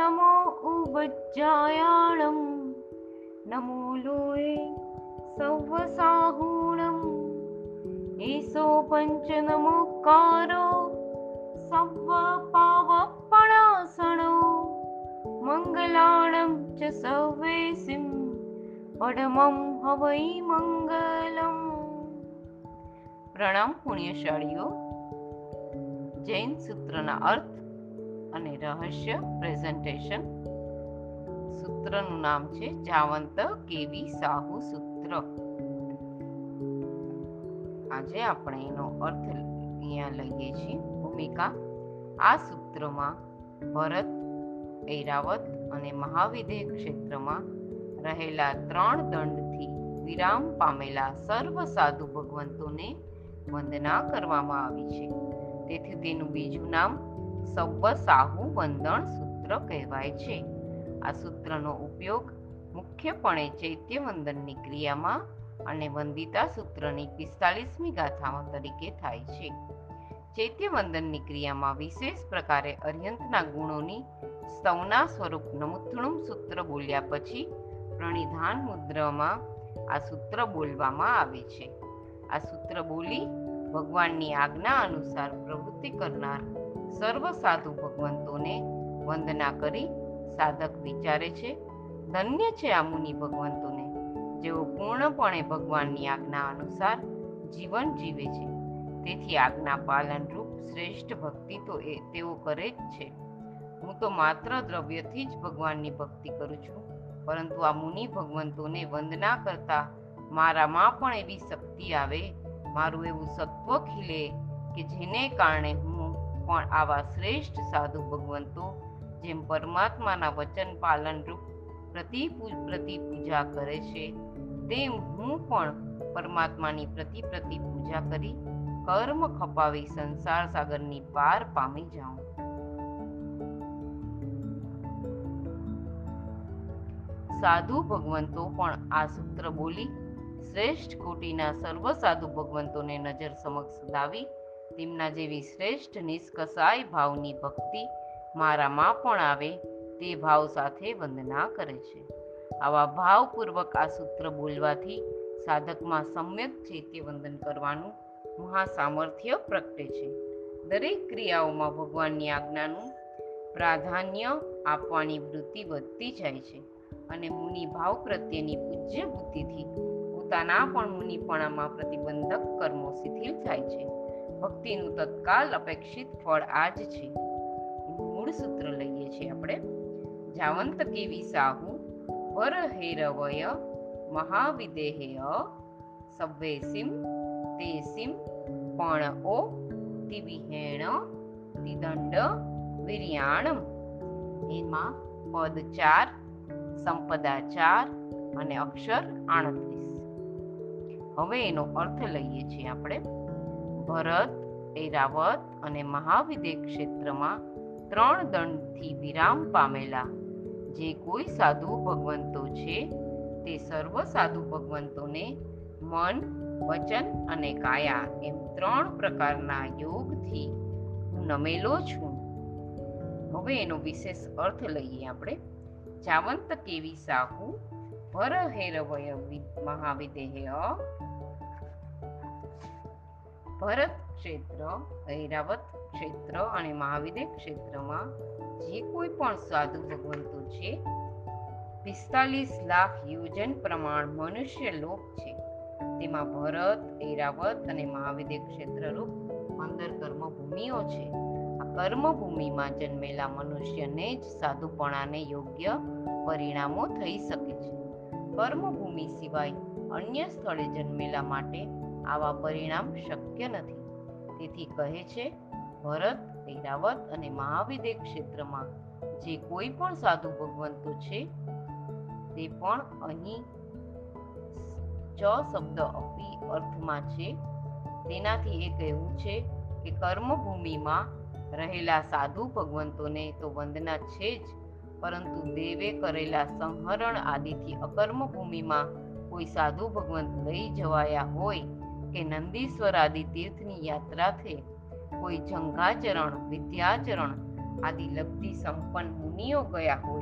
નમો ઉબજ્જાયાણમ નમો લોય સૌવસાહુણમ એસો પંચ નમોકારો સવ્વ પાવપણાસણો મંગલાણમ ચ સર્વેસિમ પડમમ હવૈ મંગલમ પ્રણામ પુણ્યશાળીઓ જૈન સૂત્રના અર્થ અને રહસ્ય પ્રેઝન્ટેશન સૂત્રનું નામ છે જાવંત કેવી સાહુ સૂત્ર. આજે આપણે એનો અર્થ અહીંયા લઈએ છીએ. ભૂમિકા, આ સૂત્રમાં ભરત, ઐરાવત અને મહાવિદેહ ક્ષેત્રમાં રહેલા ત્રણ દંડથી વિરામ પામેલા સર્વ સાધુ ભગવંતોને વંદના કરવામાં આવી છે. તેથી તેનું બીજું નામ સવ્વ સાહુ વંદન સૂત્ર કહેવાય છે. આ સૂત્રનો ઉપયોગ મુખ્યપણે ચૈત્ય વંદનની ક્રિયામાં અને વંદિતા સૂત્રની પિસ્તાલીસમી ગાથામાં તરીકે થાય છે. ચૈત્ય વંદનની ક્રિયામાં વિશેષ પ્રકારે અર્યંતના ગુણોની સૌના સ્વરૂપ નમુથણું સૂત્ર બોલ્યા પછી પ્રણિધાન મુદ્રામાં આ સૂત્ર બોલવામાં આવે છે. આ સૂત્ર બોલી ભગવાનની આજ્ઞા અનુસાર પ્રવૃત્તિ કરનાર સર્વ સાધુ ભગવંતોને વંદના કરી સાધક વિચારે છે. ધન્ય છે આ મુનિ ભગવંતોને, જેઓ પૂર્ણપણે ભગવાનની આજ્ઞા અનુસાર જીવન જીવે છે. તેથી આજ્ઞા પાલન રૂપ શ્રેષ્ઠ ભક્તિ તો એ તેઓ કરે જ છે. હું તો માત્ર દ્રવ્યથી જ ભગવાનની ભક્તિ કરું છું, પરંતુ આ મુનિ ભગવંતોને વંદના કરતા મારામાં પણ એવી શક્તિ આવે, મારું એવું સત્વ ખીલે કે જેને કારણે હું પણ આવા શ્રેષ્ઠ સાધુ ભગવંતો, જેમ પરમાત્માના વચન પાલન રૂપ પ્રતિ પ્રતિ પૂજા કરે છે, તેમ હું પણ પરમાત્માની પ્રતિ પ્રતિ પૂજા કરી કર્મ ખપાવી સંસાર સાગરની પાર પામી જાઉં. સાધુ ભગવંતો પણ આ સૂત્ર બોલી શ્રેષ્ઠ કોટીના સર્વ સાધુ ભગવંતોને નજર સમક્ષ લાવી તેમના જેવી શ્રેષ્ઠ નિષ્કસાય ભાવની ભક્તિ મારામાં પણ આવે, તે ભાવ સાથે વંદના કરે છે. આવા ભાવપૂર્વક આ સૂત્ર બોલવાથી સાધકમાં સમ્યક ચૈત્ય વંદન કરવાનું મહા સામર્થ્ય પ્રગટે છે. દરેક ક્રિયાઓમાં ભગવાનની આજ્ઞાનું પ્રાધાન્ય આપવાની વૃત્તિ વધતી જાય છે અને મુનિ ભાવ પ્રત્યેની પૂજ્ય બુદ્ધિથી પોતાના પણ મુનિપણામાં પ્રતિબંધક કર્મો શિથિલ થાય છે. ભક્તિનું તત્કાલ અપેક્ષિત ફળ આ જ છે. મૂળ સૂત્ર લઈએ છીએ આપણે. જાવંત કેવી સાહુ, પર હેરવય મહાવિદેહેય સવ્વેસિમ તેસિમ પણ ઓ, તિવિહેણ, તિદંડ, વિર્યાણમ. એમાં પદ ચાર, સંપદા ચાર અને અક્ષર આડત્રીસ હવે એનો અર્થ લઈએ છીએ આપણે. ભરત, ઐરાવત અને મહાવિદે ક્ષેત્રમાં ત્રણ દંડથી વિરામ પામેલા. જે કોઈ સાધુ ભગવંતો છે, તે સર્વ સાધુ ભગવંતોને મન, વચન અને કાયા એમ ત્રણ પ્રકારના યોગથી હું નમેલો છું. હવે એનો વિશેષ અર્થ લઈએ આપણે. જાવંત કેવી સાહુ ભર હેરવય મહાવિદેહ ભરત ક્ષેત્ર ઐરાવત ક્ષેત્ર અને મહાવિદ્ય ક્ષેત્રમાં જે કોઈ પણ સાધુ ભગવંતો છે, પિસ્તાલીસ લાખ યોજન પ્રમાણ મનુષ્ય લોક છે. તેમાં ભરત ઐરાવત અને મહાવિદ્ય ક્ષેત્રરૂપ પંદર કર્મભૂમિઓ છે. આ કર્મભૂમિમાં જન્મેલા મનુષ્યને જ સાધુપણાને યોગ્ય પરિણામો થઈ શકે છે. કર્મભૂમિ સિવાય અન્ય સ્થળે જન્મેલા માટે આવા પરિણામ શક્ય નથી. તેથી કહે છે, ભરત, ઐરાવત અને મહાવિદેહ ક્ષેત્રમાં જે કોઈ પણ સાધુ ભગવંતો છે, તે પણ અહીં ચ શબ્દ અપી અર્થમાં છે. તેનાથી એ કહેવું છે કે કર્મભૂમિમાં રહેલા સાધુ ભગવંતોને તો વંદના છે જ, પરંતુ દેવે કરેલા સંહરણ આદિથી અકર્મ ભૂમિમાં કોઈ સાધુ ભગવંત લઈ જવાયા હોય કે નંદીશ્વર આદિ તીર્થની યાત્રાથી કોઈ જંગાચરણ, વિદ્યાચરણ આદિ લબ્ધિ સંપન્ન મુનિઓ ગયા હોય,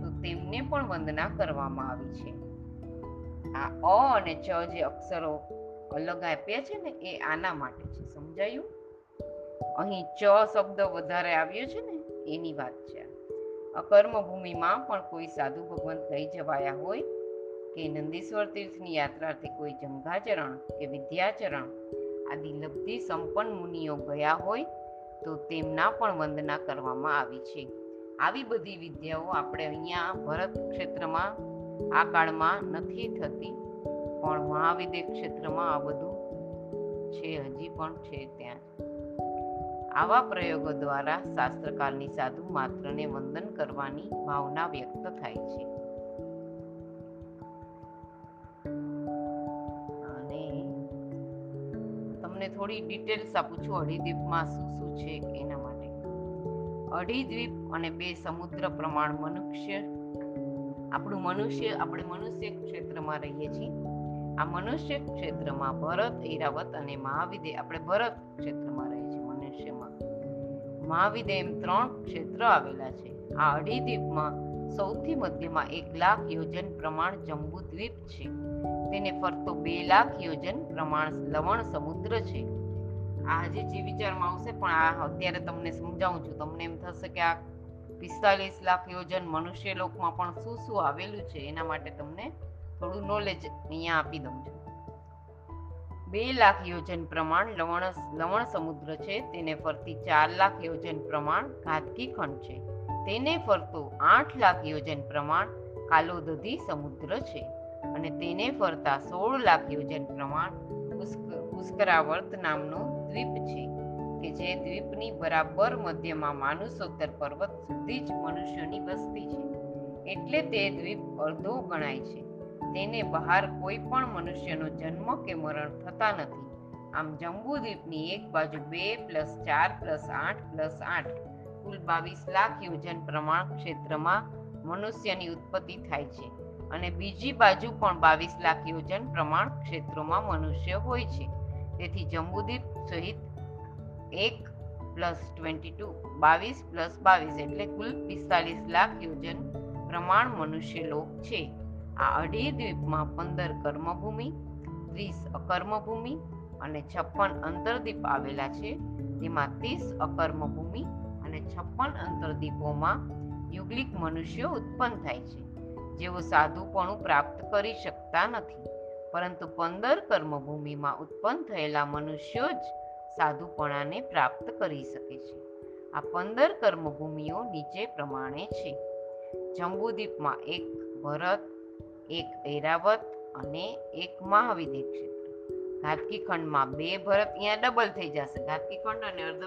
તો તેમને પણ વંદના કરવામાં આવી છે. આ અ અને ચ જે અક્ષરો અલગ આપ્યા છે ને, એ આના માટે છે. સમજાયું? અહીં ચ શબ્દ વધારે આવ્યો છે ને, એની વાત છે. અકર્મ ભૂમિમાં પણ કોઈ સાધુ ભગવાન લઈ જવાયા હોય કે નંદીશ્વર તીર્થની યાત્રાથી કોઈ જંગાચરણ કે વિદ્યાચરણ આદિ લબ્ધિ સંપન્ન મુનિઓ ગયા હોય તો તેમના પણ વંદના કરવામાં આવી છે. આવી બધી વિદ્યાઓ આપણે અહીંયા ભરત ક્ષેત્રમાં આ કાળમાં નથી થતી. પણ મહાવિદ્ય ક્ષેત્રમાં આ બધું છે, હજી પણ છે ત્યાં. આવા પ્રયોગો દ્વારા શાસ્ત્રકાળની સાધુ માત્રને વંદન કરવાની ભાવના વ્યક્ત થાય છે. થોડી ડિટેલ્સ આપું છું. અઢીદ્વીપમાં શું શું છે એના માટે. અઢીદ્વીપ અને બે સમુદ્ર પ્રમાણ મનુષ્ય. આપણું મનુષ્ય, આપણે મનુષ્ય ક્ષેત્રમાં રહીએ છીએ. આ મનુષ્ય ક્ષેત્રમાં ભરત ઐરાવત અને મહાવિદે આપણે ભરત ક્ષેત્રમાં રહીએ છીએ મનુષ્યમાં. મહાવિદે એમ ત્રણ ક્ષેત્ર આવેલા છે. આ અઢી દ્વીપમાં સૌથી મધ્યમાં એક લાખ યોજન પ્રમાણ જંબુ દ્વીપ છે. તેને ફરતો બે લાખ યોજન પ્રમાણ લવણ સમુદ્ર છે. આ જે વિચારમાં આવશે, પણ આ અત્યારે તમને સમજાવું છું, તમને એમ થશે કે આ પિસ્તાલીસ લાખ યોજન મનુષ્ય લોકમાં પણ શું શું આવેલું છે, એના માટે તમને થોડું નોલેજ અહીંયા આપી દઉં છું. બે લાખ યોજન પ્રમાણ લવણ લવણ સમુદ્ર છે, તેને ફરતી ચાર લાખ યોજન પ્રમાણ ઘાતકી ખંડ છે. તેને ફરતો આઠ લાખ યોજન પ્રમાણ કાલોદધી સમુદ્ર છે. અને તેને ફરતા સોળ લાખ યોજન પ્રમાણ પુષ્ક- પુષ્કરાવર્ત નામનો દ્વીપ છે, કે જે દ્વીપની બરાબર મધ્યમાં માનુસોત્તર પર્વત સુધી જ મનુષ્યોની વસ્તી છે. એટલે તે દ્વીપ અડધો ગણાય છે. તેને બહાર કોઈ પણ મનુષ્યનો જન્મ કે મરણ થતા નથી. આમ જંબુ દ્વીપની એક બાજુ બે પ્લસ ચાર પ્લસ આઠ પ્લસ આઠ કુલ બાવીસ લાખ યોજન પ્રમાણ ક્ષેત્રમાં મનુષ્યની ઉત્પત્તિ થાય છે. અને બીજી બાજુ પણ બાવીસ લાખ યોજન પ્રમાણ ક્ષેત્રોમાં મનુષ્ય હોય છે. તેથી જંબુદ્વીપ સહિત એક પ્લસ ટ્વેન્ટી ટુ, બાવીસ પ્લસ બાવીસ એટલે કુલ પિસ્તાલીસ લાખ યોજન પ્રમાણ મનુષ્ય લોક છે. આ અઢી દ્વીપમાં પંદર કર્મભૂમિ, ત્રીસ અકર્મભૂમિ અને છપ્પન અંતરદ્વીપ આવેલા છે. તેમાં ત્રીસ અકર્મભૂમિ અને છપ્પન અંતરદ્વીપોમાં યુગલિક મનુષ્યો ઉત્પન્ન થાય છે. જેઓ સાધુપણું પ્રાપ્ત કરી શકતા નથી. પરંતુ પંદર કર્મભૂમિમાં ઉત્પન્ન થયેલા મનુષ્યો જ સાધુપણાને પ્રાપ્ત કરી શકે છે. આ પંદર કર્મભૂમિઓ નીચે પ્રમાણે છે. જંબુદ્વીપમાં એક ભરત, એક ઐરાવત અને એક મહાવિદ્ય ક્ષેત્ર. ઘાતકી ખંડમાં બે ભરત અહીંયા ડબલ થઈ જશે. ઘાતકી ખંડ અને અર્ધ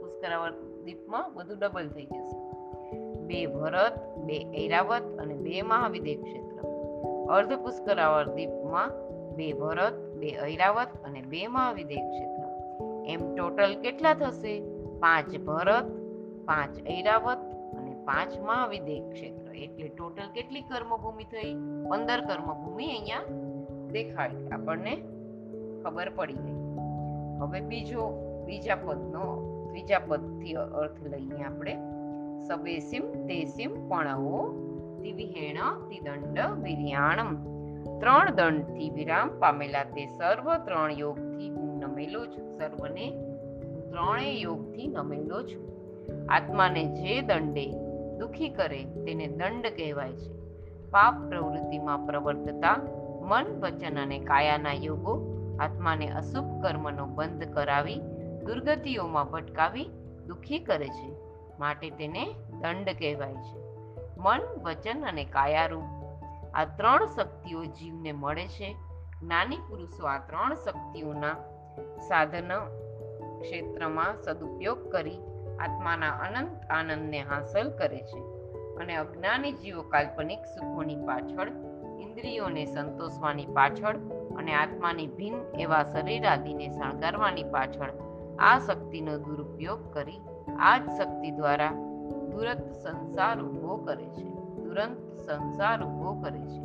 પુષ્કરાવત દ્વીપમાં બધું ડબલ થઈ જશે. બે ભરત, બે ઐરાવત અને બે મહાવિદ્ય ક્ષેત્ર. અર્ધ પુષ્કરાવર્ત દ્વીપમાં બે ભરત, બે ઐરાવત અને બે મહાવિદ્ય ક્ષેત્ર. એમ ટોટલ કેટલા થશે? પાંચ ભરત, પાંચ ઐરાવત અને પાંચ મહાવિદ્ય ક્ષેત્ર. એટલે ટોટલ કેટલી કર્મભૂમિ થઈ? પંદર કર્મભૂમિ અહીંયા દેખાડી આપણને ખબર પડી ગઈ. હવે બીજો, બીજા પદનો, ત્રીજા પદથી અર્થ લઈએ આપણે. સબેસિમ તેસિમ પણવો દિવિહેણ તિદંડ વિર્યાણમ ત્રણ દંડથી વિરામ પામેલા તે સર્વ ત્રણ યોગથી હું નમેલો છું સર્વને ત્રણેય યોગથી નમેલો છું આત્માને જે દંડે દુખી કરે તેને દંડ કહેવાય છે। પાપ પ્રવૃત્તિમાં પ્રવર્તતા, મન વચન અને કાયાના યોગો આત્માને અશુભ કર્મનો બંધ કરાવી, દુર્ગતિઓમાં ભટકાવી, દુખી કરે છે। માટે તેને દંડ કહેવાય છે. મન, વચન અને કાયારૂપ. આ ત્રણ શક્તિઓ જીવને મળે છે. જ્ઞાની પુરુષો આ ત્રણ શક્તિઓના સાધન ક્ષેત્રમાં સદુપયોગ કરી આત્માના અનંત આનંદને હાંસલ કરે છે અને અજ્ઞાની જીવો કાલ્પનિક સુખોની પાછળ, ઇન્દ્રિયોને સંતોષવાની પાછળ અને આત્માની ભિન્ન એવા શરીર આદિને શણગારવાની પાછળ આ શક્તિનો દુરુપયોગ કરી આ જ શક્તિ દ્વારા દુરંત સંસાર ઊભો કરે છે. દુરંત સંસાર ઊભો કરે છે.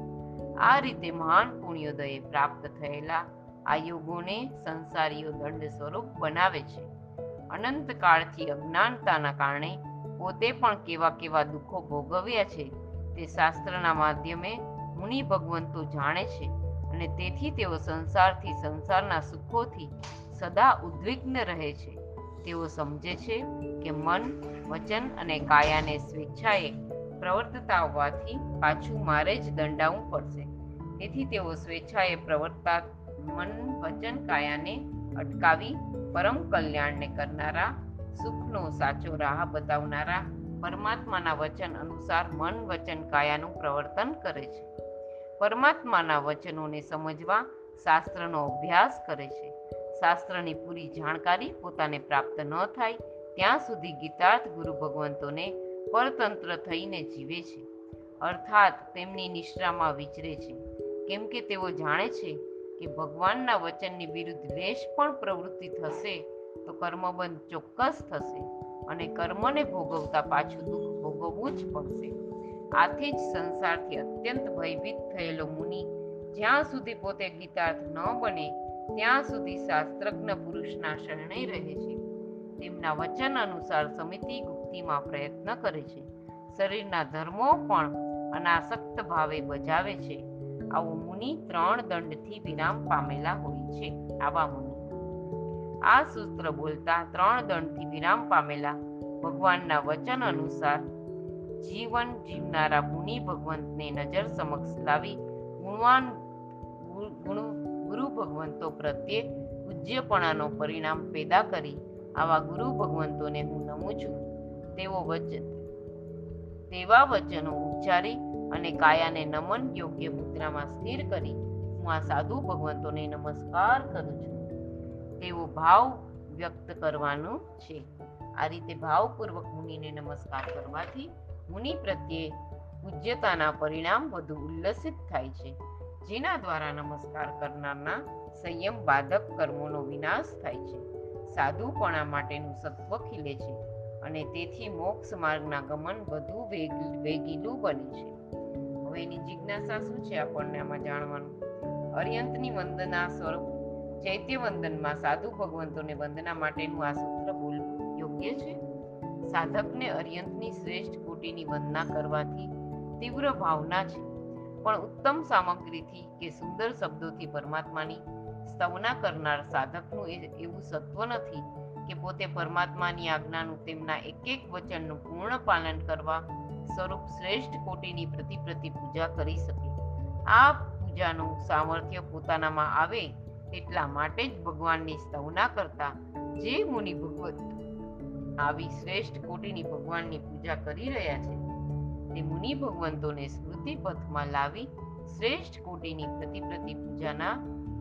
આ રીતે મહાન પુણ્યોદયે પ્રાપ્ત થયેલા આ યોગોને સંસારીઓ દંડ સ્વરૂપ બનાવે છે. અનંત કાળથી અજ્ઞાનતાના કારણે પોતે પણ કેવા કેવા દુઃખો ભોગવ્યા છે તે શાસ્ત્રના માધ્યમે મુનિ ભગવંતો જાણે છે અને તેથી તેઓ સંસારથી સંસારના સુખોથી સદા ઉદ્વિગ્ન રહે છે. તેઓ સમજે છે કે મન, વચન અને કાયાને સ્વેચ્છાએ પ્રવર્તતા હોવાથી પાછું મારે જ દંડાવવું પડશે. તેથી તેઓ સ્વેચ્છાએ પ્રવર્તતા મન, વચન, કાયાને અટકાવી પરમ કલ્યાણને કરનારા, સુખનો સાચો રાહ બતાવનારા, પરમાત્માના વચન અનુસાર મન, વચન, કાયાનું પ્રવર્તન કરે છે. પરમાત્માના વચનોને સમજવા શાસ્ત્રનો અભ્યાસ કરે છે. શાસ્ત્રની પૂરી જાણકારી પોતાને પ્રાપ્ત ન થાય, ત્યાં સુધી ગીતાર્થ ગુરુ ભગવંતોને પરતંત્ર થઈને જીવે છે. અર્થાત, તેમની નિષ્ઠામાં વિચરે છે. કેમ કે તેઓ જાણે છે કે ભગવાનના વચનની વિરુદ્ધ લેશ પણ પ્રવૃત્તિ થશે તો કર્મબંધ ચોક્કસ થશે અને કર્મને ભોગવતા પાછું દુઃખ ભોગવવું જ પડશે. આથી જ સંસારથી અત્યંત ભયભીત થયેલો મુનિ જ્યાં સુધી પોતે ગીતાર્થ ન બને ત્યાં સુધી શાસ્ત્રજ્ઞ પુરુષના શરણે રહે છે. તેમના વચન અનુસાર સમિતિ ગુપ્તિમાં પ્રયત્ન કરે છે. શરીરના ધર્મો પણ અનાસક્ત ભાવે બજાવે છે. આવો મુનિ ત્રણ દંડથી વિરામ પામેલા હોય છે. આવા મુનિ. આ સૂત્ર બોલતા ત્રણ દંડથી વિરામ પામેલા ભગવાનના વચન અનુસાર જીવન જીવનારા મુનિ ભગવંતને નજર સમક્ષ લાવી ગુણવાન ગુરુ ભગવંતો પ્રત્યે પૂજ્યપણાનો પરિણામ પેદા કરી આવા ગુરુ ભગવંતોને હું નમું છું. તેવો વચન તેવા વચનો ઉચ્ચારી અને કાયાને નમન યોગ્ય મુદ્રામાં સ્થિર કરી હું આ સાધુ ભગવંતોને નમસ્કાર કરું છું. તેવો ભાવ વ્યક્ત કરવાનો છે. આ રીતે ભાવપૂર્વક મુનિને નમસ્કાર કરવાથી મુનિ પ્રત્યે પૂજ્યતાના પરિણામ વધુ ઉલ્લસિત થાય છે. જેના દ્વારા નમસ્કાર કરનારના સંયમ બાધક કર્મોનો વિનાશ થાય છે. સાધુપણા માટેનું સત્વ ખીલે છે અને તેથી મોક્ષ માર્ગના ગમન વધુ વેગીલું બને છે. હવે એની જિજ્ઞાસા શું છે આપણને આમાં જાણવાનું? અર્યંતની વંદના સ્વરૂપ. ચૈત્ય વંદનમાં સાધુ ભગવંતોને વંદના માટેનું આ સૂત્ર બોલવું યોગ્ય છે? સાધકને અર્યંતની શ્રેષ્ઠ કોટીની વંદના કરવાથી તીવ્ર ભાવના છે. પણ ઉત્તમ સામગ્રીથી કે સુંદર શબ્દોથી પરમાત્માની સ્તવના કરનાર સાધકનું એવું સત્વ નથી કે પોતે પરમાત્માની આજ્ઞાનું તેમના એક એક વચનનું પૂર્ણ પાલન કરવા સ્વરૂપ શ્રેષ્ઠ કોટીની પ્રતિ પ્રતિ પૂજા કરી શકે. આ પૂજાનું સામર્થ્ય પોતાનામાં આવે એટલા માટે જ ભગવાનની સ્તવના કરતા જે મુનિ ભગવત આવી શ્રેષ્ઠ કોટીની ભગવાનની પૂજા કરી રહ્યા છે. તે મુનિ ભગવંતોને સ્મૃતિ પથમાં લાવી શ્રેષ્ઠ કોટીની પ્રતિ પ્રતિ પૂજાના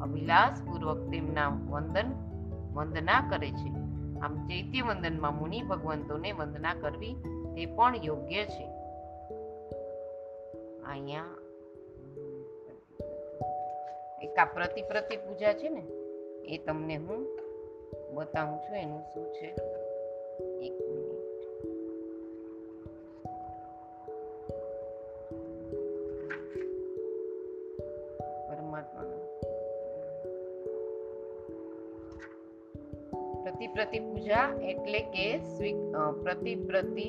અભિલાષપૂર્વક તેમના વંદન, વંદના કરે છે. આમ ચૈત્ય વંદનમાં મુનિ ભગવંતોને વંદના કરવી તે પણ યોગ્ય છે. અહીંયા એક આ પ્રતિ પૂજા છે ને, એ તમને હું બતાવું છું એનું શું છે. પૂજા એટલે કે પ્રતિ પ્રતિ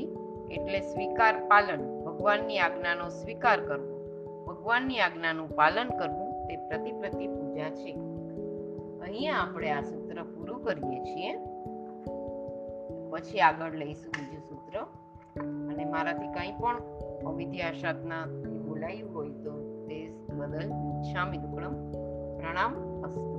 એટલે સ્વીકાર પાલન. ભગવાનની આજ્ઞાનો સ્વીકાર કરવો. ભગવાનની આજ્ઞાનું પાલન કરવું તે પ્રતિ પ્રતિ પૂજા છે. અહીંયા આપણે આ સૂત્ર પૂરું કરીએ છીએ. પછી આગળ લઈશું બીજું સૂત્ર. અને મારાથી કંઈ પણ અવિદ્યા સાધના બોલાયું હોય તો તે બદલ ક્ષામી દુકડમ પ્રણામ અસ્તુ.